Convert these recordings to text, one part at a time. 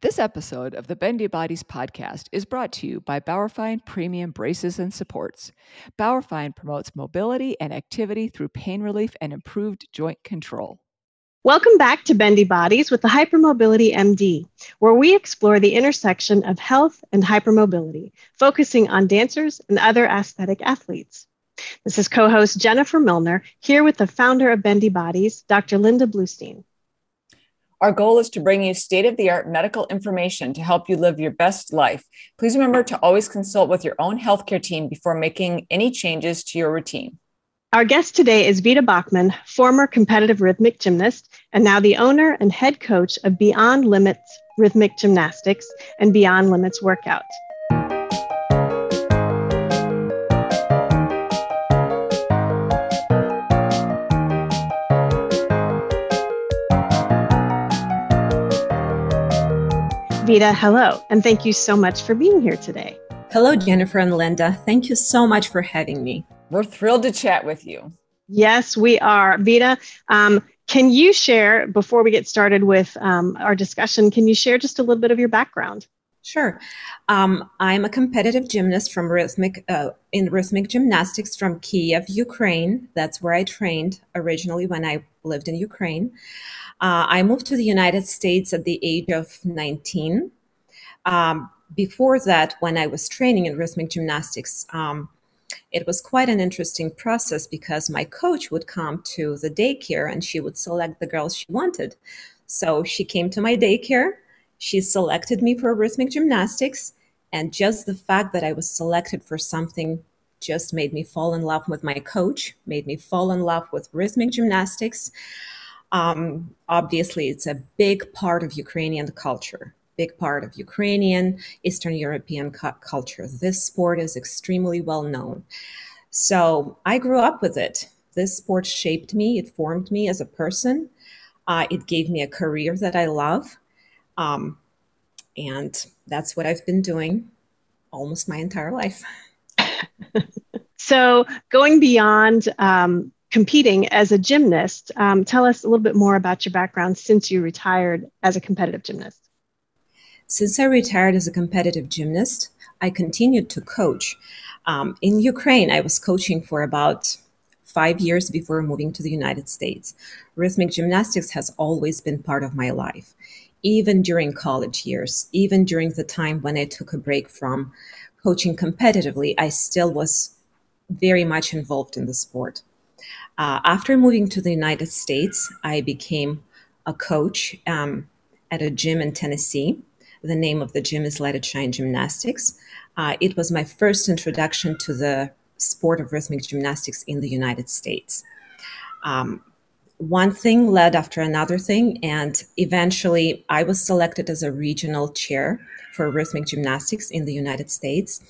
This episode of the Bendy Bodies podcast is brought to you by Bauerfeind Premium Braces and Supports. Bauerfeind promotes mobility and activity through pain relief and improved joint control. Welcome back to Bendy Bodies with the Hypermobility MD, where we explore the intersection of health and hypermobility, focusing on dancers and other aesthetic athletes. This is co host Jennifer Milner, here with the founder of Bendy Bodies, Dr. Linda Bluestein. Our goal is to bring you state of the art medical information to help you live your best life. Please remember to always consult with your own healthcare team before making any changes to your routine. Our guest today is Vita Bachman, former competitive rhythmic gymnast and now the owner and head coach of Beyond Limits Rhythmic Gymnastics and Beyond Limits Workout. Vita, hello, and thank you so much for being here today. Hello, Jennifer and Linda. Thank you so much for having me. We're thrilled to chat with you. Yes, we are. Vita, um, can you share, before we get started with um, our discussion, can you share just a little bit of your background? Sure. Um, I'm a competitive gymnast from rhythmic uh, in rhythmic gymnastics from Kiev, Ukraine. That's where I trained originally when I lived in Ukraine. Uh, I moved to the United States at the age of 19. Um, before that, when I was training in rhythmic gymnastics, um, it was quite an interesting process because my coach would come to the daycare and she would select the girls she wanted. So she came to my daycare, she selected me for rhythmic gymnastics, and just the fact that I was selected for something just made me fall in love with my coach, made me fall in love with rhythmic gymnastics. Um, obviously, it's a big part of Ukrainian culture, big part of Ukrainian, Eastern European cu- culture. This sport is extremely well known. So I grew up with it. This sport shaped me, it formed me as a person. Uh, it gave me a career that I love. Um, and that's what I've been doing almost my entire life. so, going beyond um, competing as a gymnast. Um, tell us a little bit more about your background since you retired as a competitive gymnast. Since I retired as a competitive gymnast, I continued to coach. Um, in Ukraine, I was coaching for about five years before moving to the United States. Rhythmic gymnastics has always been part of my life, even during college years, even during the time when I took a break from coaching competitively, I still was very much involved in the sport. Uh, after moving to the United States, I became a coach um, at a gym in Tennessee. The name of the gym is Let It Shine Gymnastics. Uh, it was my first introduction to the sport of rhythmic gymnastics in the United States. Um, one thing led after another thing, and eventually I was selected as a regional chair for rhythmic gymnastics in the United States.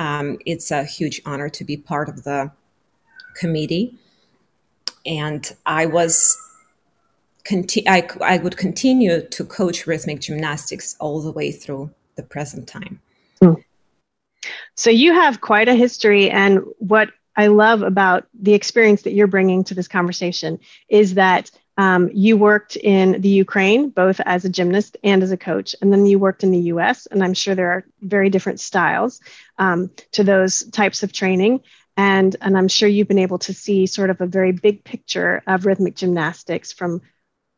Um, it's a huge honor to be part of the committee and I was conti- I, I would continue to coach rhythmic gymnastics all the way through the present time. Hmm. So you have quite a history, and what I love about the experience that you're bringing to this conversation is that um, you worked in the Ukraine, both as a gymnast and as a coach, and then you worked in the US. And I'm sure there are very different styles um, to those types of training. And, and I'm sure you've been able to see sort of a very big picture of rhythmic gymnastics from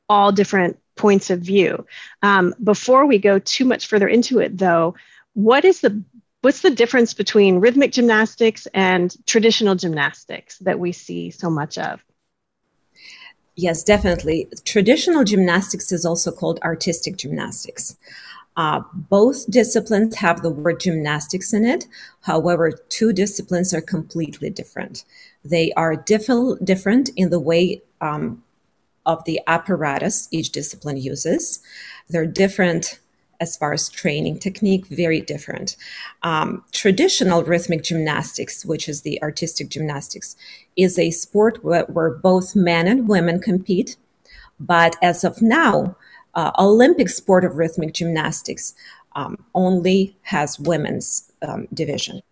all different points of view. Um, before we go too much further into it, though, what is the what's the difference between rhythmic gymnastics and traditional gymnastics that we see so much of? Yes, definitely. Traditional gymnastics is also called artistic gymnastics. Uh, both disciplines have the word gymnastics in it. However, two disciplines are completely different. They are diff- different in the way um, of the apparatus each discipline uses. They're different as far as training technique, very different. Um, traditional rhythmic gymnastics, which is the artistic gymnastics, is a sport where, where both men and women compete. But as of now, uh, Olympic sport of rhythmic gymnastics um, only has women's um, division.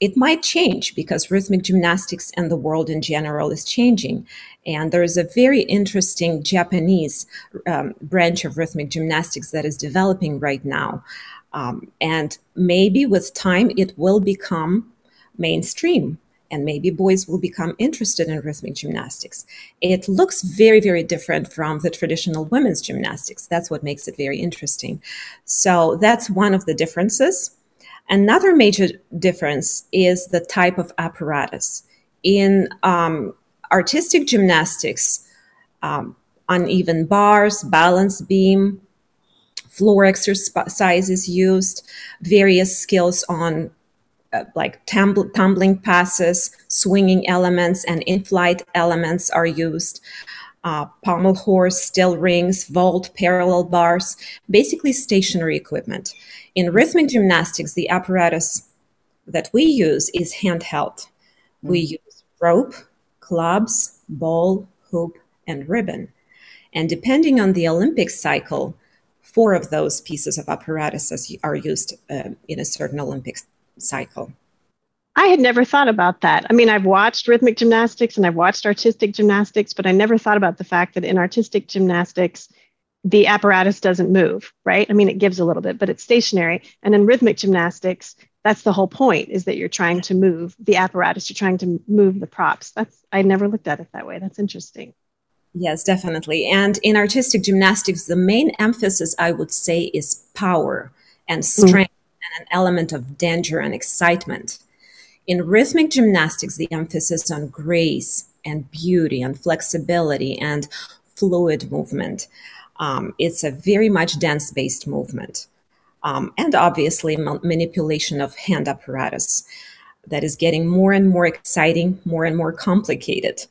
it might change because rhythmic gymnastics and the world in general is changing. And there is a very interesting Japanese um, branch of rhythmic gymnastics that is developing right now. Um, and maybe with time, it will become mainstream and maybe boys will become interested in rhythmic gymnastics. It looks very, very different from the traditional women's gymnastics. That's what makes it very interesting. So that's one of the differences. Another major difference is the type of apparatus. In um, artistic gymnastics, um, uneven bars, balance beam, floor exercises used, various skills on uh, like tum- tumbling passes, swinging elements, and in-flight elements are used. Uh, pommel horse, still rings, vault, parallel bars, basically stationary equipment. In rhythmic gymnastics, the apparatus that we use is handheld. We use rope, clubs, ball, hoop, and ribbon. And depending on the Olympic cycle, four of those pieces of apparatus are used uh, in a certain Olympic cycle. I had never thought about that. I mean, I've watched rhythmic gymnastics and I've watched artistic gymnastics, but I never thought about the fact that in artistic gymnastics, the apparatus doesn't move, right? I mean, it gives a little bit, but it's stationary. And in rhythmic gymnastics, that's the whole point is that you're trying to move the apparatus, you're trying to move the props. That's I never looked at it that way. That's interesting. Yes, definitely. And in artistic gymnastics, the main emphasis I would say is power and strength mm. An element of danger and excitement. In rhythmic gymnastics, the emphasis on grace and beauty and flexibility and fluid movement. Um, it's a very much dance based movement. Um, and obviously, ma- manipulation of hand apparatus that is getting more and more exciting, more and more complicated.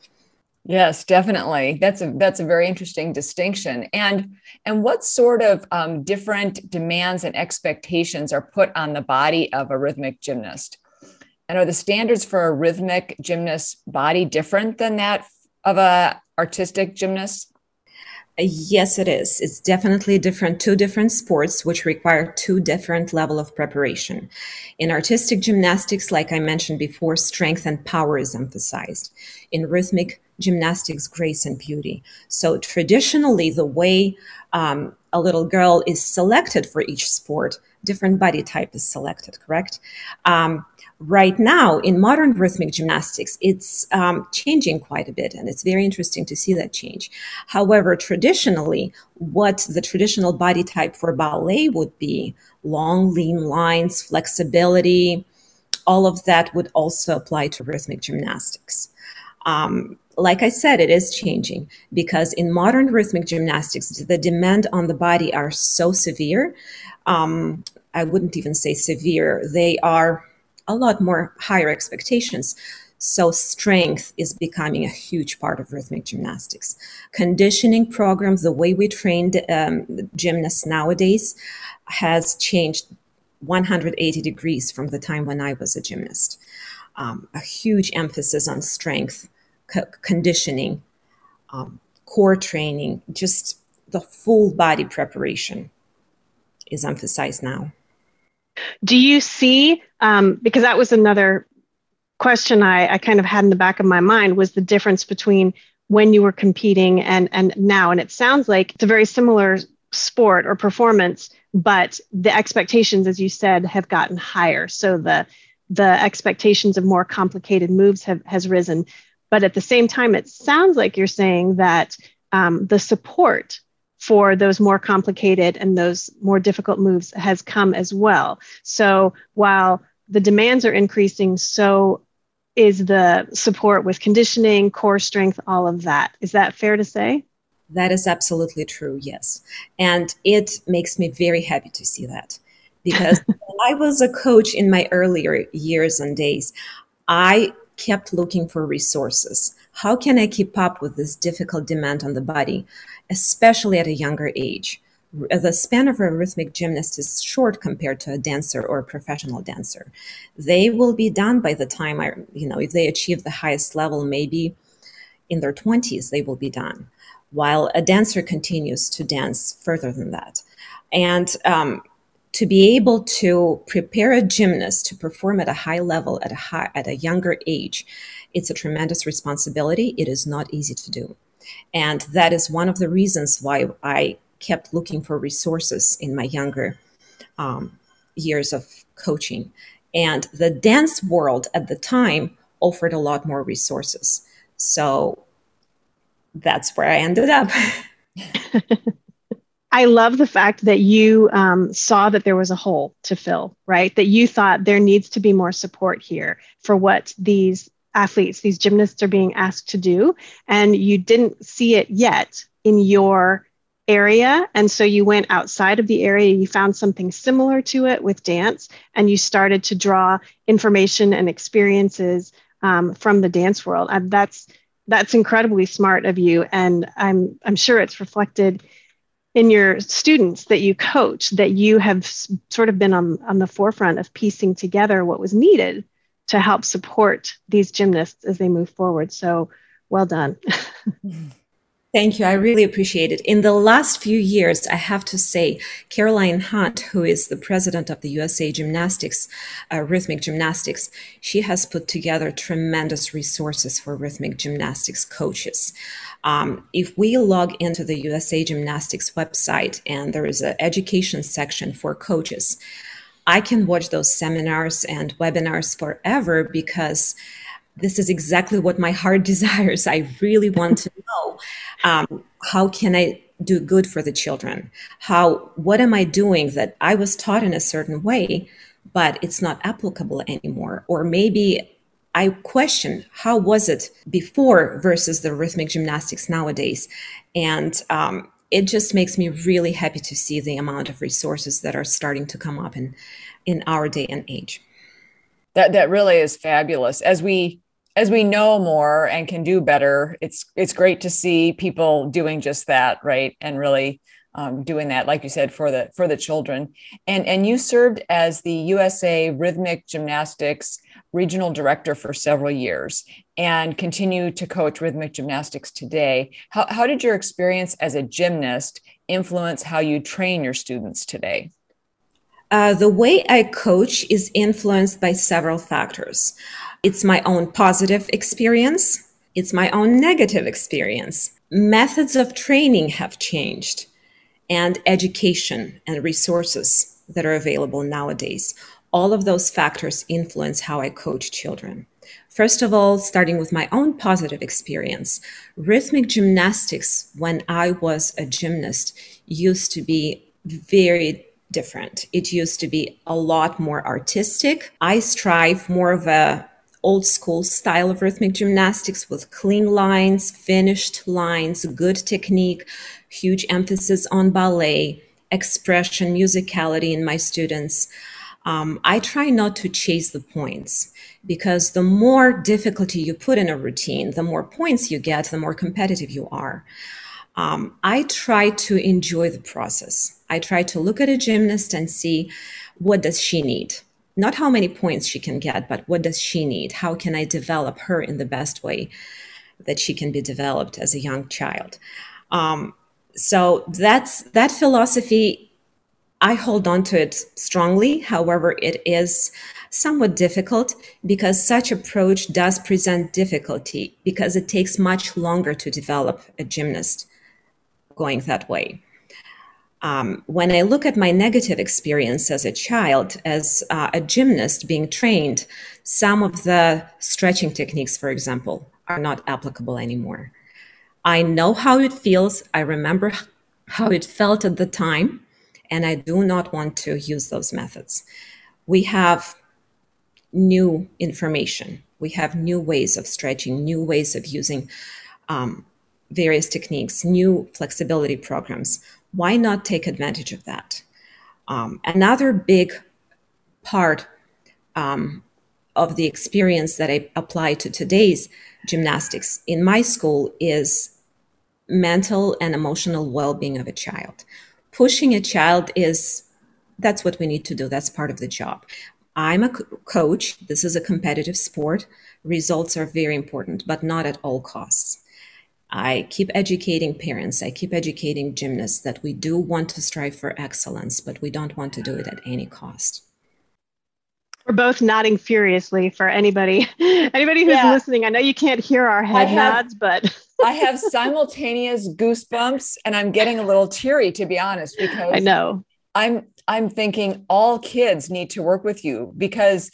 Yes, definitely. That's a that's a very interesting distinction. And and what sort of um, different demands and expectations are put on the body of a rhythmic gymnast? And are the standards for a rhythmic gymnast body different than that of a artistic gymnast? Yes, it is. It's definitely different, two different sports which require two different level of preparation. In artistic gymnastics, like I mentioned before, strength and power is emphasized. In rhythmic gymnastics, grace and beauty. So traditionally, the way um, a little girl is selected for each sport, different body type is selected, correct? Um, right now in modern rhythmic gymnastics, it's um, changing quite a bit, and it's very interesting to see that change. However, traditionally, what the traditional body type for ballet would be long, lean lines, flexibility, all of that would also apply to rhythmic gymnastics. Um, like I said, it is changing because in modern rhythmic gymnastics, the demand on the body are so severe. Um, I wouldn't even say severe. They are a lot more higher expectations. So strength is becoming a huge part of rhythmic gymnastics. Conditioning programs, the way we train um, gymnasts nowadays, has changed 180 degrees from the time when I was a gymnast. Um, a huge emphasis on strength, co- conditioning, um, core training, just the full body preparation is emphasized now. Do you see, um, because that was another question I, I kind of had in the back of my mind, was the difference between when you were competing and, and now? And it sounds like it's a very similar sport or performance, but the expectations, as you said, have gotten higher. So the the expectations of more complicated moves have has risen. But at the same time, it sounds like you're saying that um, the support for those more complicated and those more difficult moves has come as well. So while the demands are increasing, so is the support with conditioning, core strength, all of that. Is that fair to say? That is absolutely true, yes. And it makes me very happy to see that because I was a coach in my earlier years and days, I kept looking for resources. How can I keep up with this difficult demand on the body? Especially at a younger age. The span of a rhythmic gymnast is short compared to a dancer or a professional dancer. They will be done by the time I, you know, if they achieve the highest level, maybe in their 20s, they will be done, while a dancer continues to dance further than that. And um, to be able to prepare a gymnast to perform at a high level at a high, at a younger age, it's a tremendous responsibility. It is not easy to do. And that is one of the reasons why I kept looking for resources in my younger um, years of coaching. And the dance world at the time offered a lot more resources. So that's where I ended up. I love the fact that you um, saw that there was a hole to fill, right? That you thought there needs to be more support here for what these athletes, these gymnasts are being asked to do. And you didn't see it yet in your area. And so you went outside of the area, you found something similar to it with dance, and you started to draw information and experiences um, from the dance world. And that's that's incredibly smart of you. And I'm I'm sure it's reflected in your students that you coach that you have sort of been on, on the forefront of piecing together what was needed to help support these gymnasts as they move forward. So well done. Thank you. I really appreciate it. In the last few years, I have to say, Caroline Hunt, who is the president of the USA Gymnastics, uh, Rhythmic Gymnastics, she has put together tremendous resources for rhythmic gymnastics coaches. Um, if we log into the USA Gymnastics website and there is an education section for coaches, I can watch those seminars and webinars forever because this is exactly what my heart desires. I really want to know um, how can I do good for the children? How what am I doing that I was taught in a certain way, but it's not applicable anymore? Or maybe I question how was it before versus the rhythmic gymnastics nowadays, and um, it just makes me really happy to see the amount of resources that are starting to come up in in our day and age. That that really is fabulous. As we as we know more and can do better, it's it's great to see people doing just that, right? And really um, doing that, like you said, for the for the children. And and you served as the USA Rhythmic Gymnastics regional director for several years and continue to coach rhythmic gymnastics today. How how did your experience as a gymnast influence how you train your students today? Uh, the way I coach is influenced by several factors. It's my own positive experience, it's my own negative experience. Methods of training have changed, and education and resources that are available nowadays. All of those factors influence how I coach children. First of all, starting with my own positive experience, rhythmic gymnastics, when I was a gymnast, used to be very different. It used to be a lot more artistic. I strive more of a old school style of rhythmic gymnastics with clean lines, finished lines, good technique, huge emphasis on ballet, expression, musicality in my students. Um, I try not to chase the points because the more difficulty you put in a routine, the more points you get, the more competitive you are. Um, I try to enjoy the process. I try to look at a gymnast and see what does she need not how many points she can get, but what does she need? How can I develop her in the best way that she can be developed as a young child? Um, so that's that philosophy. I hold on to it strongly. However, it is somewhat difficult because such approach does present difficulty because it takes much longer to develop a gymnast going that way. Um, when I look at my negative experience as a child, as uh, a gymnast being trained, some of the stretching techniques, for example, are not applicable anymore. I know how it feels. I remember how it felt at the time, and I do not want to use those methods. We have new information. We have new ways of stretching, new ways of using um, various techniques, new flexibility programs why not take advantage of that? Um, another big part um, of the experience that I apply to today's gymnastics in my school is mental and emotional well-being of a child. Pushing a child is that's what we need to do. That's part of the job. I'm a coach. This is a competitive sport. Results are very important, but not at all costs. I keep educating parents, I keep educating gymnasts that we do want to strive for excellence, but we don't want to do it at any cost. We're both nodding furiously for anybody anybody who's yeah. listening. I know you can't hear our head have, nods, but I have simultaneous goosebumps and I'm getting a little teary to be honest because I know. I'm I'm thinking all kids need to work with you because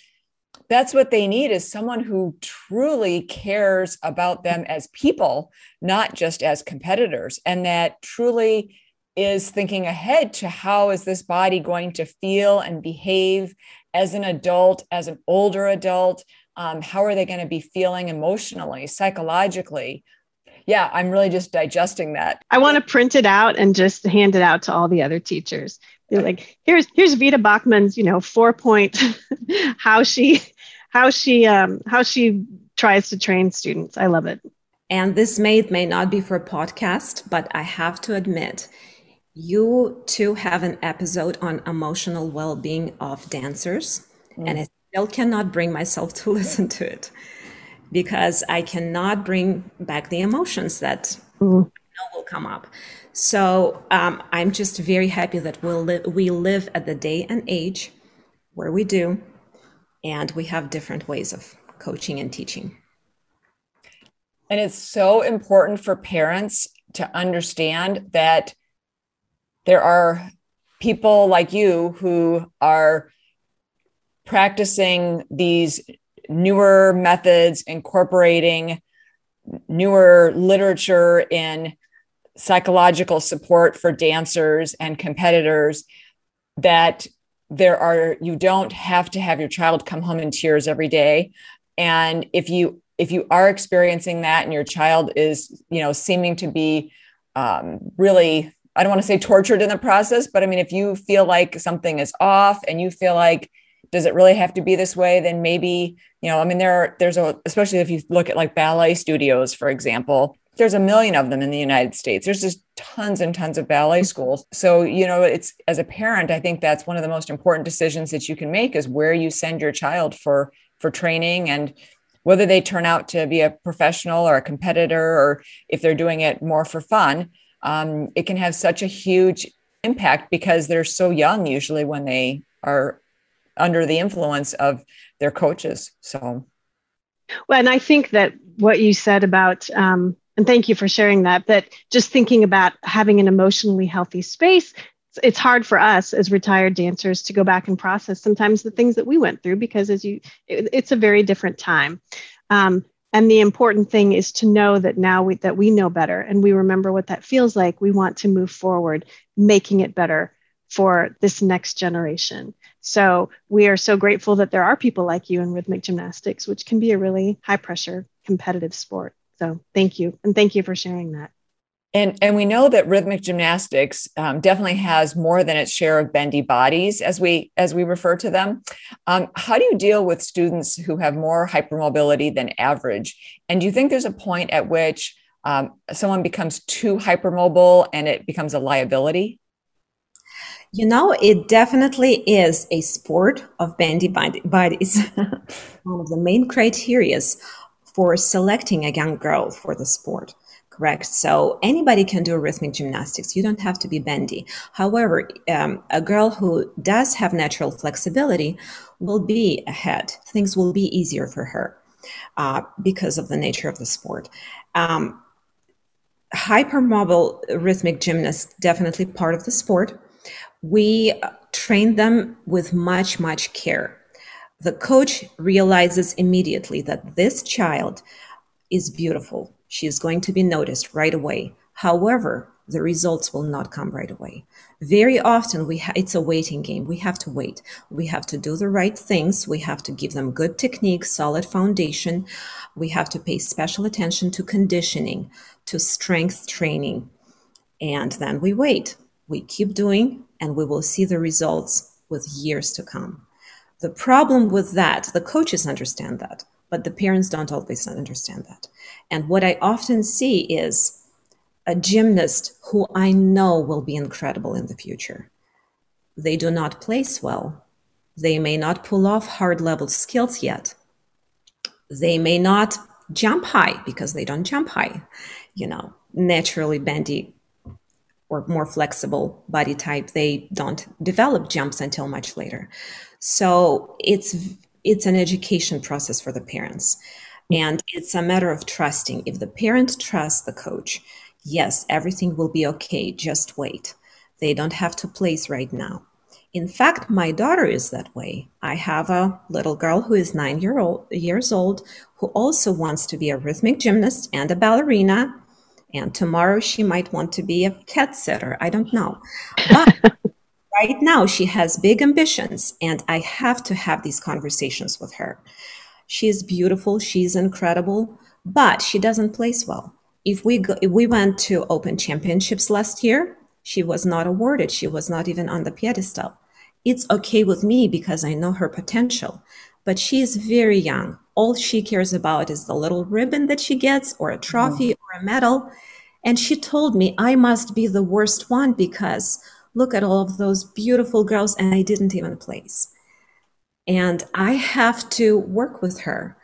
that's what they need is someone who truly cares about them as people, not just as competitors and that truly is thinking ahead to how is this body going to feel and behave as an adult, as an older adult? Um, how are they going to be feeling emotionally, psychologically? Yeah, I'm really just digesting that. I want to print it out and just hand it out to all the other teachers. Be like, here's here's Vita Bachman's, you know, four point how she how she um, how she tries to train students. I love it. And this may may not be for a podcast, but I have to admit, you too have an episode on emotional well-being of dancers mm. and i still cannot bring myself to listen to it because i cannot bring back the emotions that mm. will come up so um, i'm just very happy that we'll li- we live at the day and age where we do and we have different ways of coaching and teaching and it's so important for parents to understand that there are people like you who are practicing these newer methods, incorporating newer literature in psychological support for dancers and competitors that there are you don't have to have your child come home in tears every day. And if you if you are experiencing that and your child is you know seeming to be um, really I don't want to say tortured in the process, but I mean, if you feel like something is off and you feel like, does it really have to be this way? Then maybe, you know, I mean, there are, there's a, especially if you look at like ballet studios, for example, there's a million of them in the United States. There's just tons and tons of ballet mm-hmm. schools. So, you know, it's as a parent, I think that's one of the most important decisions that you can make is where you send your child for, for training and whether they turn out to be a professional or a competitor or if they're doing it more for fun um, it can have such a huge impact because they're so young usually when they are under the influence of their coaches. So, well, and I think that what you said about, um, and thank you for sharing that, that just thinking about having an emotionally healthy space, it's hard for us as retired dancers to go back and process sometimes the things that we went through because as you, it, it's a very different time. Um, and the important thing is to know that now we, that we know better and we remember what that feels like we want to move forward making it better for this next generation so we are so grateful that there are people like you in rhythmic gymnastics which can be a really high pressure competitive sport so thank you and thank you for sharing that and, and we know that rhythmic gymnastics um, definitely has more than its share of bendy bodies, as we as we refer to them. Um, how do you deal with students who have more hypermobility than average? And do you think there's a point at which um, someone becomes too hypermobile and it becomes a liability? You know, it definitely is a sport of bendy bodies. One of the main criterias for selecting a young girl for the sport correct? So anybody can do rhythmic gymnastics. You don't have to be bendy. However, um, a girl who does have natural flexibility will be ahead. Things will be easier for her uh, because of the nature of the sport. Um, hypermobile rhythmic gymnasts definitely part of the sport. We train them with much, much care. The coach realizes immediately that this child is beautiful she is going to be noticed right away. However, the results will not come right away. Very often we ha- it's a waiting game. We have to wait. We have to do the right things. We have to give them good technique, solid foundation. We have to pay special attention to conditioning, to strength training. And then we wait. We keep doing and we will see the results with years to come. The problem with that, the coaches understand that, but the parents don't always understand that. And what I often see is a gymnast who I know will be incredible in the future. They do not place well. They may not pull off hard level skills yet. They may not jump high because they don't jump high. you know, naturally bendy or more flexible body type, they don't develop jumps until much later. So it's it's an education process for the parents. And it's a matter of trusting. If the parent trusts the coach, yes, everything will be okay. Just wait. They don't have to place right now. In fact, my daughter is that way. I have a little girl who is nine year old, years old who also wants to be a rhythmic gymnast and a ballerina. And tomorrow she might want to be a cat sitter. I don't know. But right now she has big ambitions, and I have to have these conversations with her. she is beautiful, she's incredible, but she doesn't place well. If we go, if we went to Open Championships last year, she was not awarded. She was not even on the pedestal it's okay with me because I know her potential. But she is very young. All she cares about is the little ribbon that she gets, or a trophy, a medal. And she told me I must be the worst one because look at all of those beautiful girls, and I didn't even place. And I have to work with her.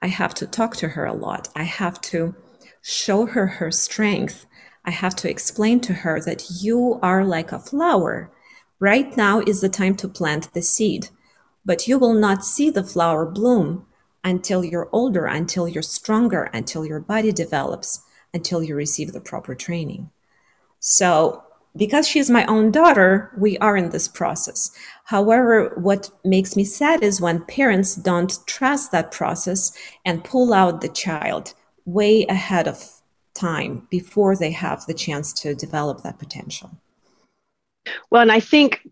I have to talk to her a lot. I have to show her her strength. I have to explain to her that you are like a flower Right now is the time to plant the seed, but you will not see the flower bloom until you're older, until you're stronger, until your body develops, until you receive the proper training. So, because she's my own daughter, we are in this process. However, what makes me sad is when parents don't trust that process and pull out the child way ahead of time before they have the chance to develop that potential. Well, and I think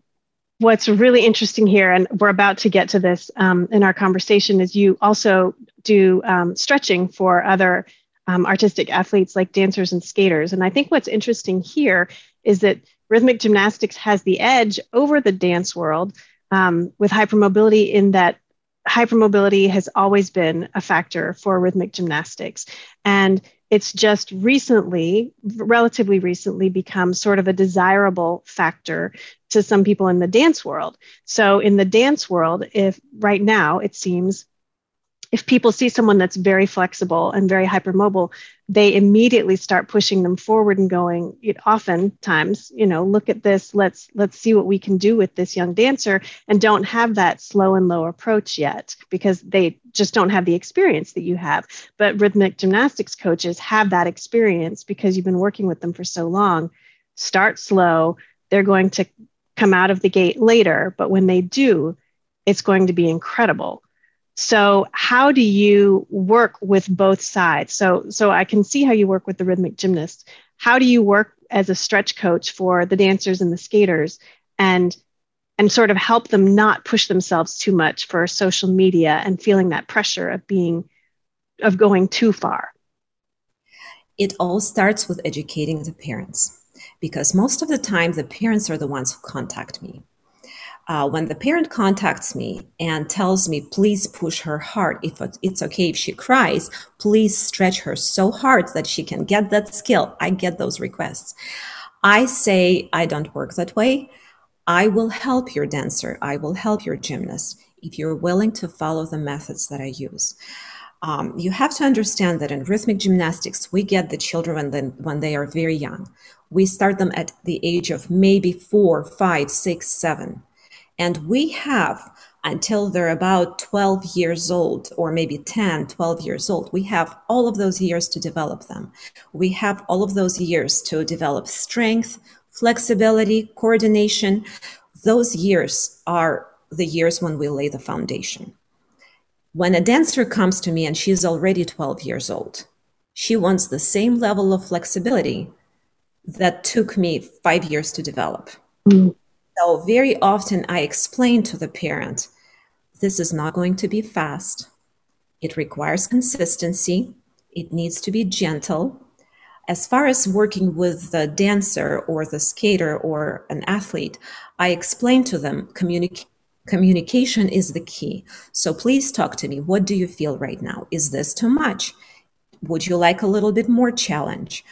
what's really interesting here, and we're about to get to this um, in our conversation, is you also do um, stretching for other um, artistic athletes like dancers and skaters. And I think what's interesting here is that rhythmic gymnastics has the edge over the dance world um, with hypermobility in that hypermobility has always been a factor for rhythmic gymnastics. And it's just recently, relatively recently, become sort of a desirable factor to some people in the dance world. So, in the dance world, if right now it seems if people see someone that's very flexible and very hypermobile, they immediately start pushing them forward and going, oftentimes, you know, look at this, let's let's see what we can do with this young dancer, and don't have that slow and low approach yet because they just don't have the experience that you have. But rhythmic gymnastics coaches have that experience because you've been working with them for so long. Start slow. They're going to come out of the gate later, but when they do, it's going to be incredible so how do you work with both sides? So so I can see how you work with the rhythmic gymnast. How do you work as a stretch coach for the dancers and the skaters and and sort of help them not push themselves too much for social media and feeling that pressure of being of going too far? It all starts with educating the parents because most of the time the parents are the ones who contact me uh, when the parent contacts me and tells me, please push her hard. If it's okay if she cries, please stretch her so hard that she can get that skill. I get those requests. I say, I don't work that way. I will help your dancer. I will help your gymnast if you're willing to follow the methods that I use. Um, you have to understand that in rhythmic gymnastics, we get the children when, when they are very young. We start them at the age of maybe four, five, six, seven and we have until they're about 12 years old, or maybe 10, 12 years old, we have all of those years to develop them. We have all of those years to develop strength, flexibility, coordination. Those years are the years when we lay the foundation. When a dancer comes to me and she's already 12 years old, she wants the same level of flexibility that took me five years to develop. Mm. So, very often I explain to the parent this is not going to be fast. It requires consistency. It needs to be gentle. As far as working with the dancer or the skater or an athlete, I explain to them communi- communication is the key. So please talk to me. What do you feel right now? Is this too much? Would you like a little bit more challenge?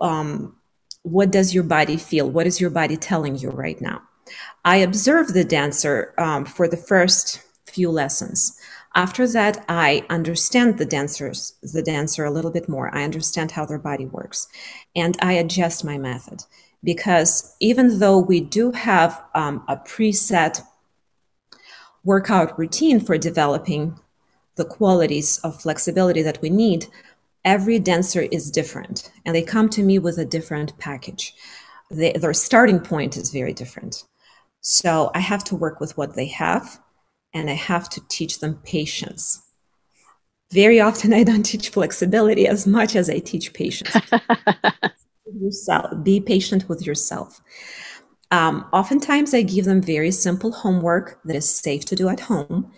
Um, what does your body feel? What is your body telling you right now? I observe the dancer um, for the first few lessons. After that, I understand the dancers, the dancer a little bit more. I understand how their body works, and I adjust my method because even though we do have um, a preset workout routine for developing the qualities of flexibility that we need, every dancer is different, and they come to me with a different package. They, their starting point is very different. So I have to work with what they have and I have to teach them patience. Very often, I don't teach flexibility as much as I teach patience. yourself, be patient with yourself. Um, oftentimes, I give them very simple homework that is safe to do at home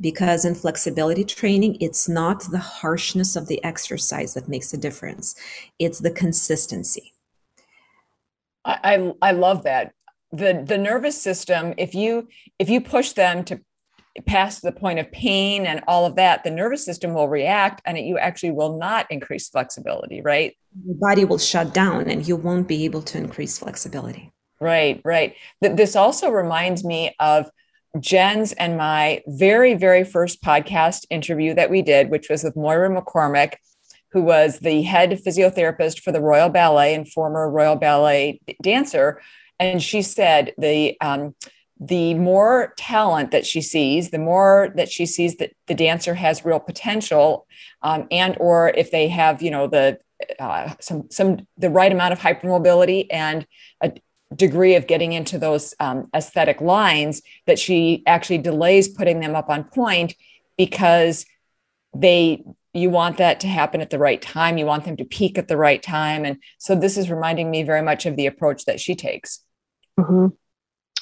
because in flexibility training, it's not the harshness of the exercise that makes a difference, it's the consistency. I, I, I love that the the nervous system if you if you push them to past the point of pain and all of that, the nervous system will react and it, you actually will not increase flexibility, right? Your body will shut down and you won't be able to increase flexibility. Right, right. This also reminds me of Jen's and my very, very first podcast interview that we did, which was with Moira McCormack, who was the head physiotherapist for the Royal Ballet and former Royal Ballet dancer. And she said the um, the more talent that she sees the more that she sees that the dancer has real potential um, and or if they have you know the uh, some some the right amount of hypermobility and a degree of getting into those um, aesthetic lines that she actually delays putting them up on point because they you want that to happen at the right time you want them to peak at the right time and so this is reminding me very much of the approach that she takes mm-hmm.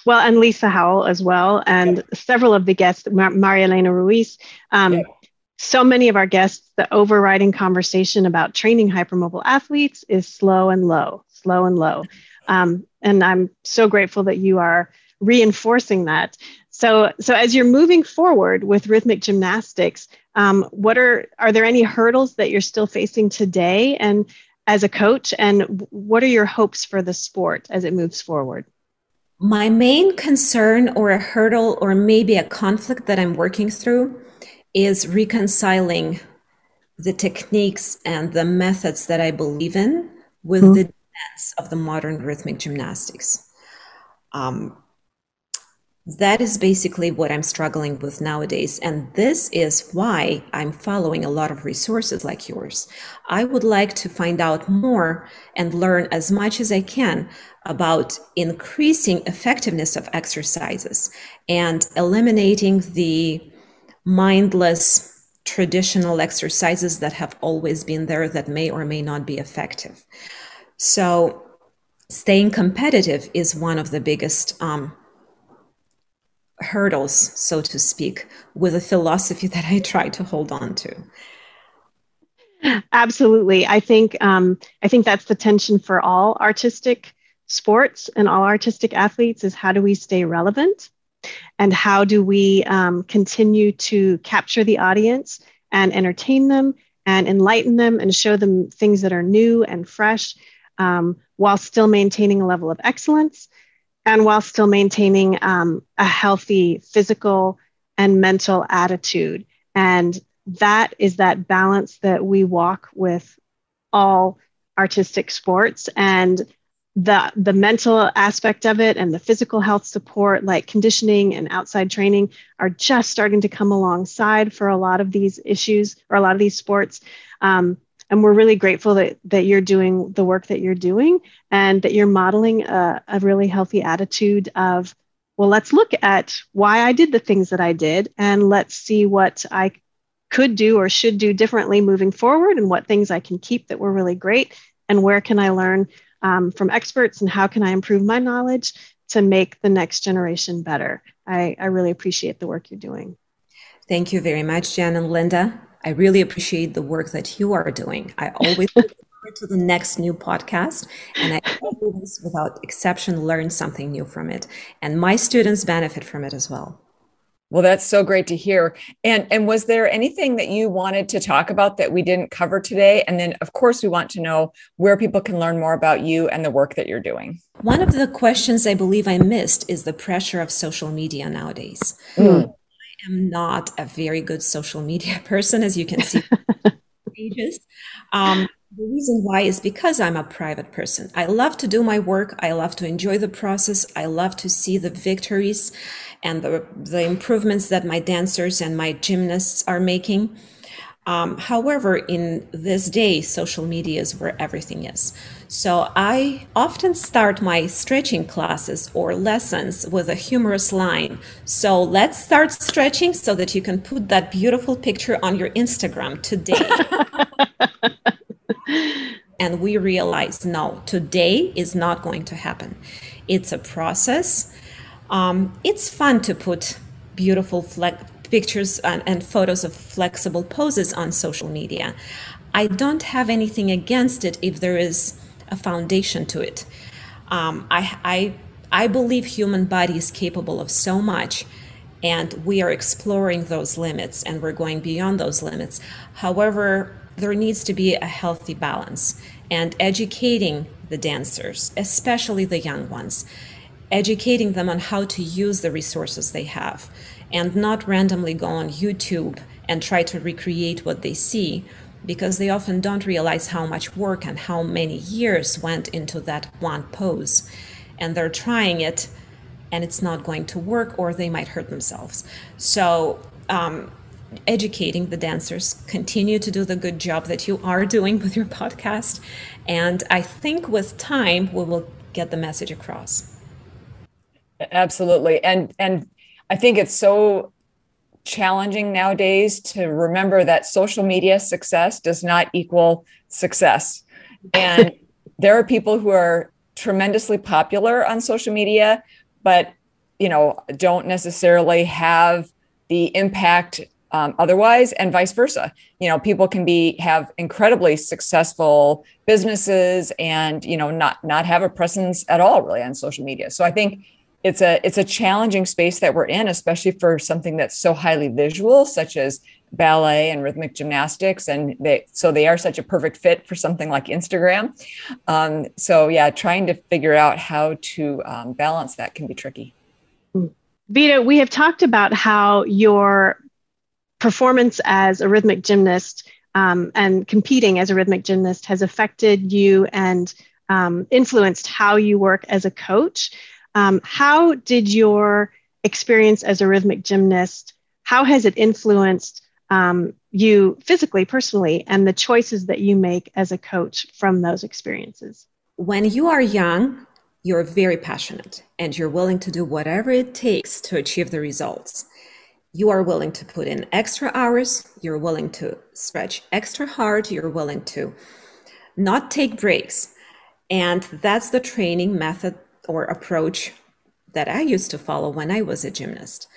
Well, and Lisa Howell as well, and several of the guests, Mar- Maria Elena Ruiz. Um. So many of our guests, the overriding conversation about training hypermobile athletes is slow and low, slow and low. Um, and I'm so grateful that you are reinforcing that. So, so as you're moving forward with rhythmic gymnastics, um, what are are there any hurdles that you're still facing today, and as a coach, and what are your hopes for the sport as it moves forward? My main concern or a hurdle or maybe a conflict that I'm working through is reconciling the techniques and the methods that I believe in with mm-hmm. the demands of the modern rhythmic gymnastics. Um, that is basically what I'm struggling with nowadays. And this is why I'm following a lot of resources like yours. I would like to find out more and learn as much as I can about increasing effectiveness of exercises and eliminating the mindless traditional exercises that have always been there that may or may not be effective. So, staying competitive is one of the biggest um, hurdles, so to speak, with a philosophy that I try to hold on to. Absolutely, I think um, I think that's the tension for all artistic sports and all artistic athletes is how do we stay relevant, and how do we um, continue to capture the audience and entertain them and enlighten them and show them things that are new and fresh, um, while still maintaining a level of excellence and while still maintaining um, a healthy physical and mental attitude. And that is that balance that we walk with all artistic sports and the the mental aspect of it and the physical health support like conditioning and outside training are just starting to come alongside for a lot of these issues or a lot of these sports um, and we're really grateful that, that you're doing the work that you're doing and that you're modeling a, a really healthy attitude of well let's look at why i did the things that i did and let's see what i could do or should do differently moving forward and what things i can keep that were really great and where can i learn um, from experts and how can i improve my knowledge to make the next generation better. I, I really appreciate the work you're doing. Thank you very much jan and linda I really appreciate the work that you are doing. I always look forward to the next new podcast, and I always, without exception, learn something new from it. And my students benefit from it as well. Well, that's so great to hear. And and was there anything that you wanted to talk about that we didn't cover today? And then of course we want to know where people can learn more about you and the work that you're doing. One of the questions I believe I missed is the pressure of social media nowadays. Mm am not a very good social media person, as you can see. pages. Um, the reason why is because I'm a private person. I love to do my work. I love to enjoy the process. I love to see the victories and the, the improvements that my dancers and my gymnasts are making. Um, however, in this day, social media is where everything is. So I often start my stretching classes or lessons with a humorous line. So let's start stretching so that you can put that beautiful picture on your Instagram today. and we realize no, today is not going to happen. It's a process. Um, it's fun to put beautiful flex pictures and, and photos of flexible poses on social media. I don't have anything against it if there is a foundation to it. Um, I, I, I believe human body is capable of so much and we are exploring those limits and we're going beyond those limits. However, there needs to be a healthy balance and educating the dancers, especially the young ones, educating them on how to use the resources they have and not randomly go on YouTube and try to recreate what they see because they often don't realize how much work and how many years went into that one pose. And they're trying it and it's not going to work or they might hurt themselves. So, um, educating the dancers, continue to do the good job that you are doing with your podcast. And I think with time, we will get the message across. Absolutely. And, and I think it's so challenging nowadays to remember that social media success does not equal success. And there are people who are tremendously popular on social media, but you know, don't necessarily have the impact um, otherwise and vice versa you know people can be have incredibly successful businesses and you know not not have a presence at all really on social media so i think it's a it's a challenging space that we're in especially for something that's so highly visual such as ballet and rhythmic gymnastics and they so they are such a perfect fit for something like instagram. Um, so yeah trying to figure out how to um, balance that can be tricky. Vita we have talked about how your performance as a rhythmic gymnast um, and competing as a rhythmic gymnast has affected you and um, influenced how you work as a coach um, how did your experience as a rhythmic gymnast, how has it influenced um, you physically, personally, and the choices that you make as a coach from those experiences? When you are young, you're very passionate and you're willing to do whatever it takes to achieve the results. You are willing to put in extra hours, you're willing to stretch extra hard, you're willing to not take breaks. And that's the training method or approach that I used to follow when I was a gymnast.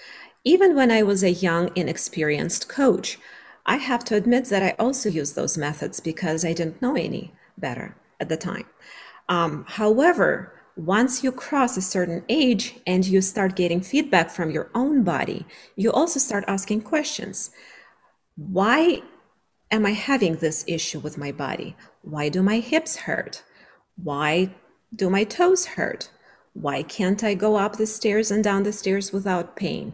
Even when I was a young, inexperienced coach, I have to admit that I also used those methods because I didn't know any better at the time. Um, however, once you cross a certain age and you start getting feedback from your own body, you also start asking questions. Why am I having this issue with my body? Why do my hips hurt? Why do my toes hurt? Why can't I go up the stairs and down the stairs without pain?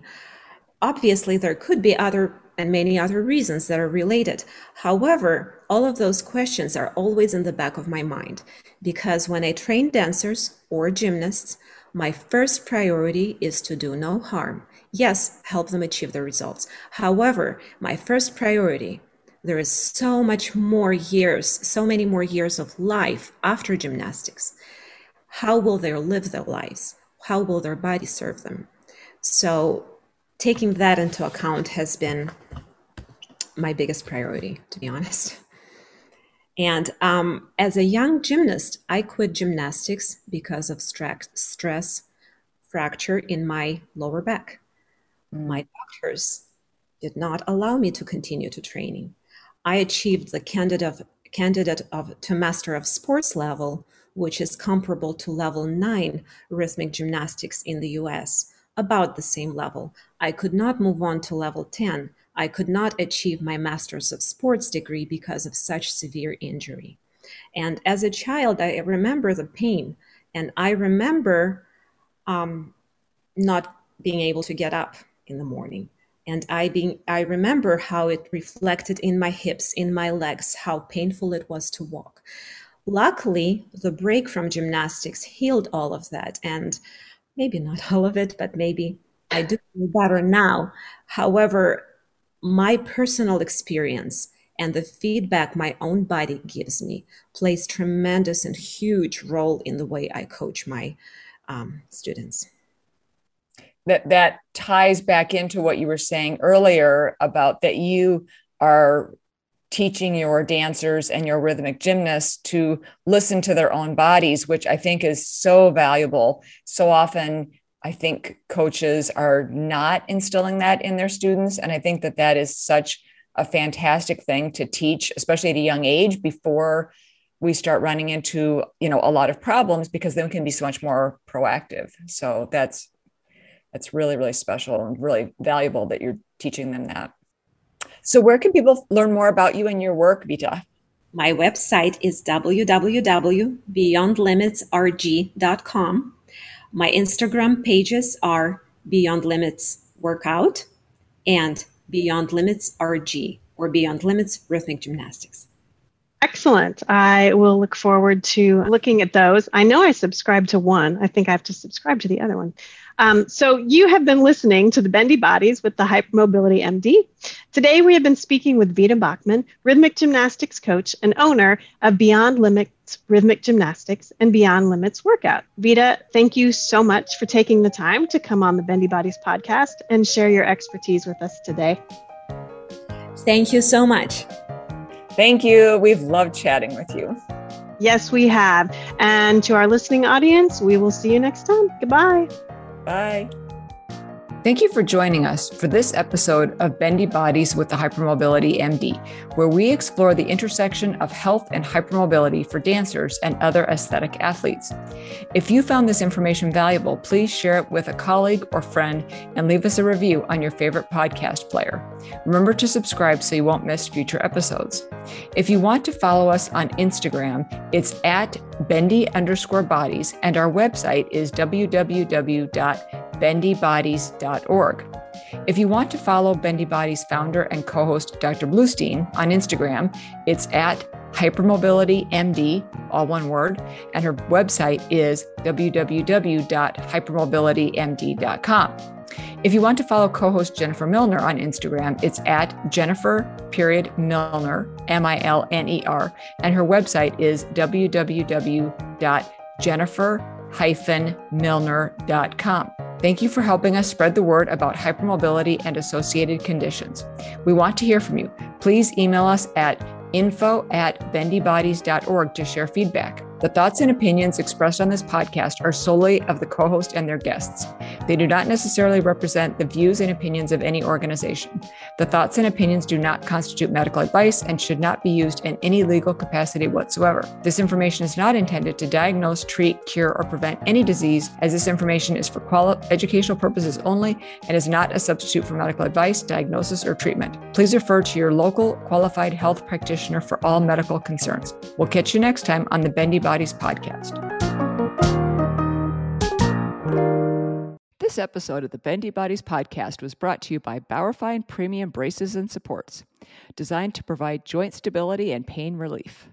Obviously, there could be other and many other reasons that are related. However, all of those questions are always in the back of my mind because when I train dancers or gymnasts, my first priority is to do no harm. Yes, help them achieve the results. However, my first priority, there is so much more years, so many more years of life after gymnastics how will they live their lives? How will their body serve them? So, taking that into account has been my biggest priority, to be honest. And um, as a young gymnast, I quit gymnastics because of stress fracture in my lower back. My doctors did not allow me to continue to training. I achieved the candidate of, candidate of to master of sports level which is comparable to level 9 rhythmic gymnastics in the US, about the same level. I could not move on to level 10. I could not achieve my Master's of Sports degree because of such severe injury. And as a child, I remember the pain, and I remember um, not being able to get up in the morning. And I being I remember how it reflected in my hips, in my legs, how painful it was to walk. Luckily, the break from gymnastics healed all of that and maybe not all of it, but maybe I do feel better now. However, my personal experience and the feedback my own body gives me plays tremendous and huge role in the way I coach my um, students. That that ties back into what you were saying earlier about that you are teaching your dancers and your rhythmic gymnasts to listen to their own bodies, which I think is so valuable. So often I think coaches are not instilling that in their students. And I think that that is such a fantastic thing to teach, especially at a young age before we start running into, you know, a lot of problems because then we can be so much more proactive. So that's, that's really, really special and really valuable that you're teaching them that. So where can people learn more about you and your work, Vita? My website is www.beyondlimitsrg.com my Instagram pages are Beyond Limits Workout and Beyond Limits RG or Beyond Limits Rhythmic Gymnastics. Excellent. I will look forward to looking at those. I know I subscribe to one. I think I have to subscribe to the other one. Um, so, you have been listening to the Bendy Bodies with the Hypermobility MD. Today, we have been speaking with Vita Bachman, rhythmic gymnastics coach and owner of Beyond Limits Rhythmic Gymnastics and Beyond Limits Workout. Vita, thank you so much for taking the time to come on the Bendy Bodies podcast and share your expertise with us today. Thank you so much. Thank you. We've loved chatting with you. Yes, we have. And to our listening audience, we will see you next time. Goodbye. Bye. Thank you for joining us for this episode of Bendy Bodies with the Hypermobility MD, where we explore the intersection of health and hypermobility for dancers and other aesthetic athletes. If you found this information valuable, please share it with a colleague or friend and leave us a review on your favorite podcast player. Remember to subscribe so you won't miss future episodes. If you want to follow us on Instagram, it's at bendy underscore bodies, and our website is www bendybodies.org. If you want to follow Bendy Bodies founder and co host Dr. Bluestein on Instagram, it's at hypermobilitymd, all one word, and her website is www.hypermobilitymd.com. If you want to follow co-host Jennifer Milner on Instagram, it's at Jennifer period Milner, M-I-L-N-E-R, and her website is www.jennifer-milner.com. Thank you for helping us spread the word about hypermobility and associated conditions. We want to hear from you. Please email us at info at bendybodies.org to share feedback. The thoughts and opinions expressed on this podcast are solely of the co host and their guests. They do not necessarily represent the views and opinions of any organization. The thoughts and opinions do not constitute medical advice and should not be used in any legal capacity whatsoever. This information is not intended to diagnose, treat, cure, or prevent any disease, as this information is for quali- educational purposes only and is not a substitute for medical advice, diagnosis, or treatment. Please refer to your local qualified health practitioner for all medical concerns. We'll catch you next time on the Bendy Body Bodies podcast. This episode of the Bendy Bodies podcast was brought to you by Bauerfeind Premium Braces and Supports, designed to provide joint stability and pain relief.